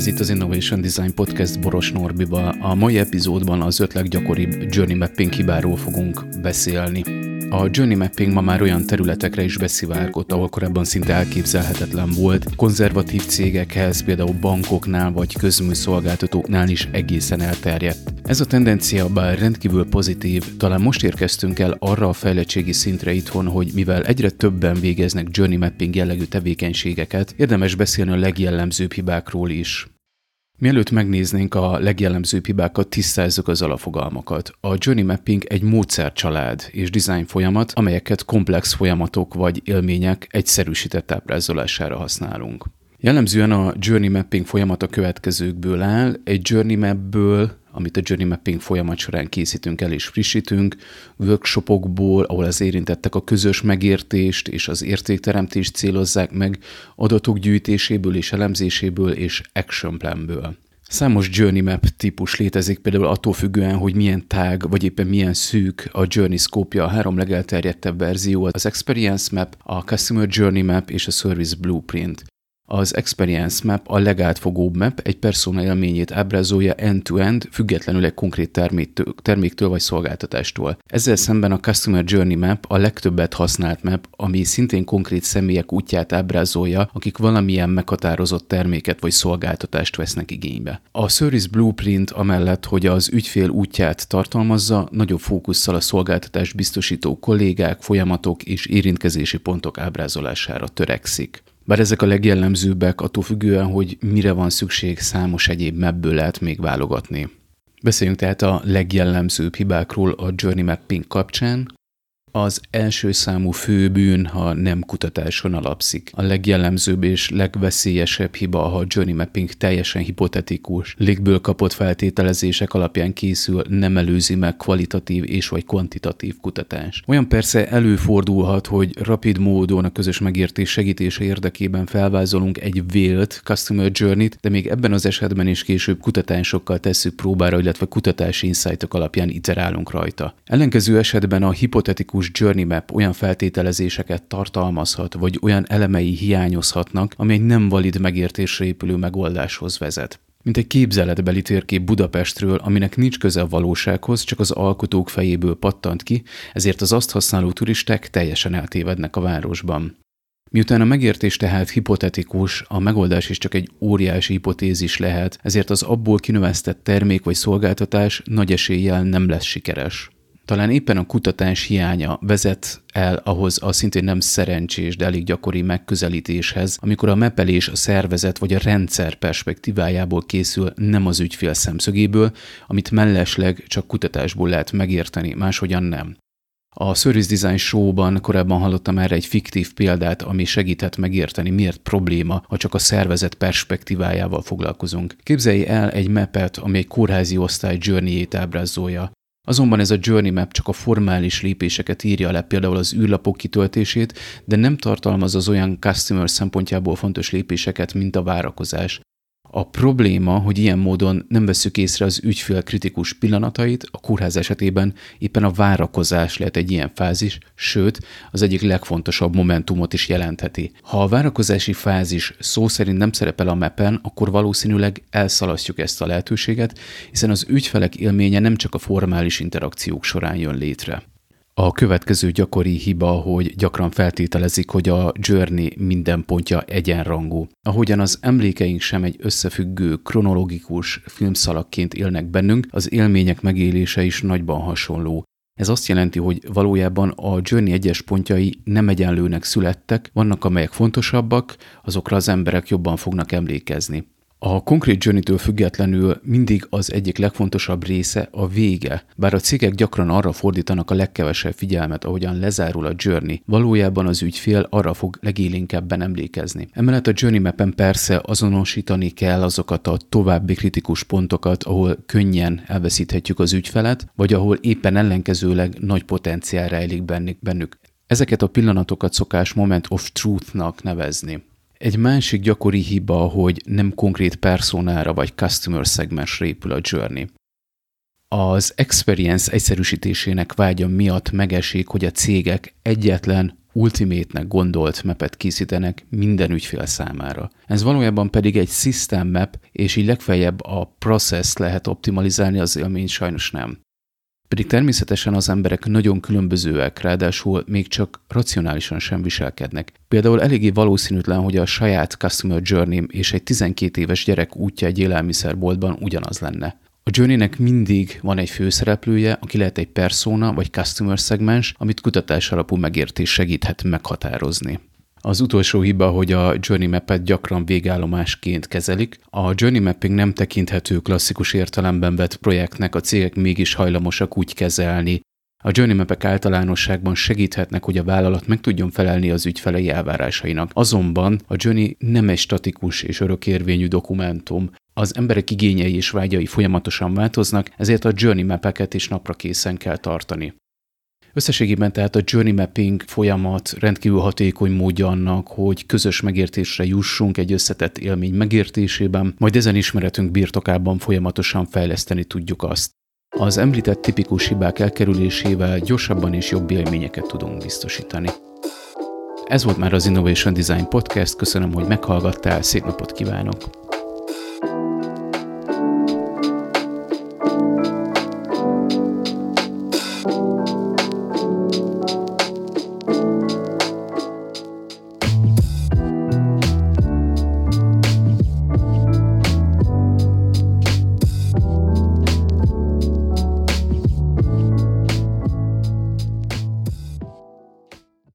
ez itt az Innovation Design Podcast Boros Norbiba. A mai epizódban az öt leggyakoribb journey mapping hibáról fogunk beszélni. A journey mapping ma már olyan területekre is beszivárgott, ahol korábban szinte elképzelhetetlen volt. Konzervatív cégekhez, például bankoknál vagy közműszolgáltatóknál is egészen elterjedt. Ez a tendencia bár rendkívül pozitív, talán most érkeztünk el arra a fejlettségi szintre itthon, hogy mivel egyre többen végeznek journey mapping jellegű tevékenységeket, érdemes beszélni a legjellemzőbb hibákról is. Mielőtt megnéznénk a legjellemzőbb hibákat, tisztázzuk az alapfogalmakat. A Journey Mapping egy módszercsalád és design folyamat, amelyeket komplex folyamatok vagy élmények egyszerűsített ábrázolására használunk. Jellemzően a Journey Mapping folyamat a következőkből áll. Egy Journey Mapből amit a Journey Mapping folyamat során készítünk el és frissítünk, workshopokból, ahol az érintettek a közös megértést és az értékteremtést célozzák meg, adatok gyűjtéséből és elemzéséből és action planből. Számos Journey Map típus létezik, például attól függően, hogy milyen tág, vagy éppen milyen szűk a Journey scope a három legelterjedtebb verzió, az Experience Map, a Customer Journey Map és a Service Blueprint. Az Experience Map a legátfogóbb map, egy persona élményét ábrázolja end-to-end, függetlenül egy konkrét terméktől, terméktől vagy szolgáltatástól. Ezzel szemben a Customer Journey Map a legtöbbet használt map, ami szintén konkrét személyek útját ábrázolja, akik valamilyen meghatározott terméket vagy szolgáltatást vesznek igénybe. A Service Blueprint amellett, hogy az ügyfél útját tartalmazza, nagyobb fókusszal a szolgáltatást biztosító kollégák, folyamatok és érintkezési pontok ábrázolására törekszik. Bár ezek a legjellemzőbbek, attól függően, hogy mire van szükség, számos egyéb mebből lehet még válogatni. Beszéljünk tehát a legjellemzőbb hibákról a Journey Mapping kapcsán, az első számú főbűn, ha nem kutatáson alapszik. A legjellemzőbb és legveszélyesebb hiba, ha a journey mapping teljesen hipotetikus, légből kapott feltételezések alapján készül, nem előzi meg kvalitatív és vagy kvantitatív kutatás. Olyan persze előfordulhat, hogy rapid módon a közös megértés segítése érdekében felvázolunk egy vélt customer journey-t, de még ebben az esetben is később kutatásokkal tesszük próbára, illetve kutatási insightok alapján iterálunk rajta. Ellenkező esetben a hipotetikus klasszikus journey map olyan feltételezéseket tartalmazhat, vagy olyan elemei hiányozhatnak, ami egy nem valid megértésre épülő megoldáshoz vezet. Mint egy képzeletbeli térkép Budapestről, aminek nincs köze a valósághoz, csak az alkotók fejéből pattant ki, ezért az azt használó turisták teljesen eltévednek a városban. Miután a megértés tehát hipotetikus, a megoldás is csak egy óriási hipotézis lehet, ezért az abból kinövesztett termék vagy szolgáltatás nagy eséllyel nem lesz sikeres. Talán éppen a kutatás hiánya vezet el ahhoz a szintén nem szerencsés, de elég gyakori megközelítéshez, amikor a mepelés a szervezet vagy a rendszer perspektívájából készül, nem az ügyfél szemszögéből, amit mellesleg csak kutatásból lehet megérteni, máshogyan nem. A Service Design Show-ban korábban hallottam erre egy fiktív példát, ami segített megérteni, miért probléma, ha csak a szervezet perspektívájával foglalkozunk. Képzelj el egy mapet, ami egy kórházi osztály journey-ét ábrázolja. Azonban ez a Journey Map csak a formális lépéseket írja le, például az űrlapok kitöltését, de nem tartalmaz az olyan customer szempontjából fontos lépéseket, mint a várakozás. A probléma, hogy ilyen módon nem veszük észre az ügyfél kritikus pillanatait, a kórház esetében éppen a várakozás lehet egy ilyen fázis, sőt, az egyik legfontosabb momentumot is jelentheti. Ha a várakozási fázis szó szerint nem szerepel a mepen, akkor valószínűleg elszalasztjuk ezt a lehetőséget, hiszen az ügyfelek élménye nem csak a formális interakciók során jön létre. A következő gyakori hiba, hogy gyakran feltételezik, hogy a journey minden pontja egyenrangú. Ahogyan az emlékeink sem egy összefüggő, kronológikus filmszalakként élnek bennünk, az élmények megélése is nagyban hasonló. Ez azt jelenti, hogy valójában a Journey egyes pontjai nem egyenlőnek születtek, vannak amelyek fontosabbak, azokra az emberek jobban fognak emlékezni. A konkrét journey függetlenül mindig az egyik legfontosabb része a vége. Bár a cégek gyakran arra fordítanak a legkevesebb figyelmet, ahogyan lezárul a journey, valójában az ügyfél arra fog legélénkebben emlékezni. Emellett a journey mappen persze azonosítani kell azokat a további kritikus pontokat, ahol könnyen elveszíthetjük az ügyfelet, vagy ahol éppen ellenkezőleg nagy potenciál rejlik bennük. Ezeket a pillanatokat szokás moment of truth-nak nevezni. Egy másik gyakori hiba, hogy nem konkrét personára vagy customer segmensre épül a journey. Az experience egyszerűsítésének vágya miatt megesik, hogy a cégek egyetlen ultimate-nek gondolt mapet készítenek minden ügyfél számára. Ez valójában pedig egy system map, és így legfeljebb a process lehet optimalizálni, az élmény sajnos nem. Pedig természetesen az emberek nagyon különbözőek, ráadásul még csak racionálisan sem viselkednek. Például eléggé valószínűtlen, hogy a saját customer journey és egy 12 éves gyerek útja egy élelmiszerboltban ugyanaz lenne. A Journey-nek mindig van egy főszereplője, aki lehet egy persona vagy customer szegmens, amit kutatás alapú megértés segíthet meghatározni. Az utolsó hiba, hogy a Journey Map-et gyakran végállomásként kezelik. A Journey Mapping nem tekinthető klasszikus értelemben vett projektnek, a cégek mégis hajlamosak úgy kezelni. A Journey Map-ek általánosságban segíthetnek, hogy a vállalat meg tudjon felelni az ügyfelei elvárásainak. Azonban a Journey nem egy statikus és örökérvényű dokumentum, az emberek igényei és vágyai folyamatosan változnak, ezért a journey mapeket is napra készen kell tartani. Összességében tehát a journey mapping folyamat rendkívül hatékony módja annak, hogy közös megértésre jussunk egy összetett élmény megértésében, majd ezen ismeretünk birtokában folyamatosan fejleszteni tudjuk azt. Az említett tipikus hibák elkerülésével gyorsabban és jobb élményeket tudunk biztosítani. Ez volt már az Innovation Design Podcast, köszönöm, hogy meghallgattál, szép napot kívánok!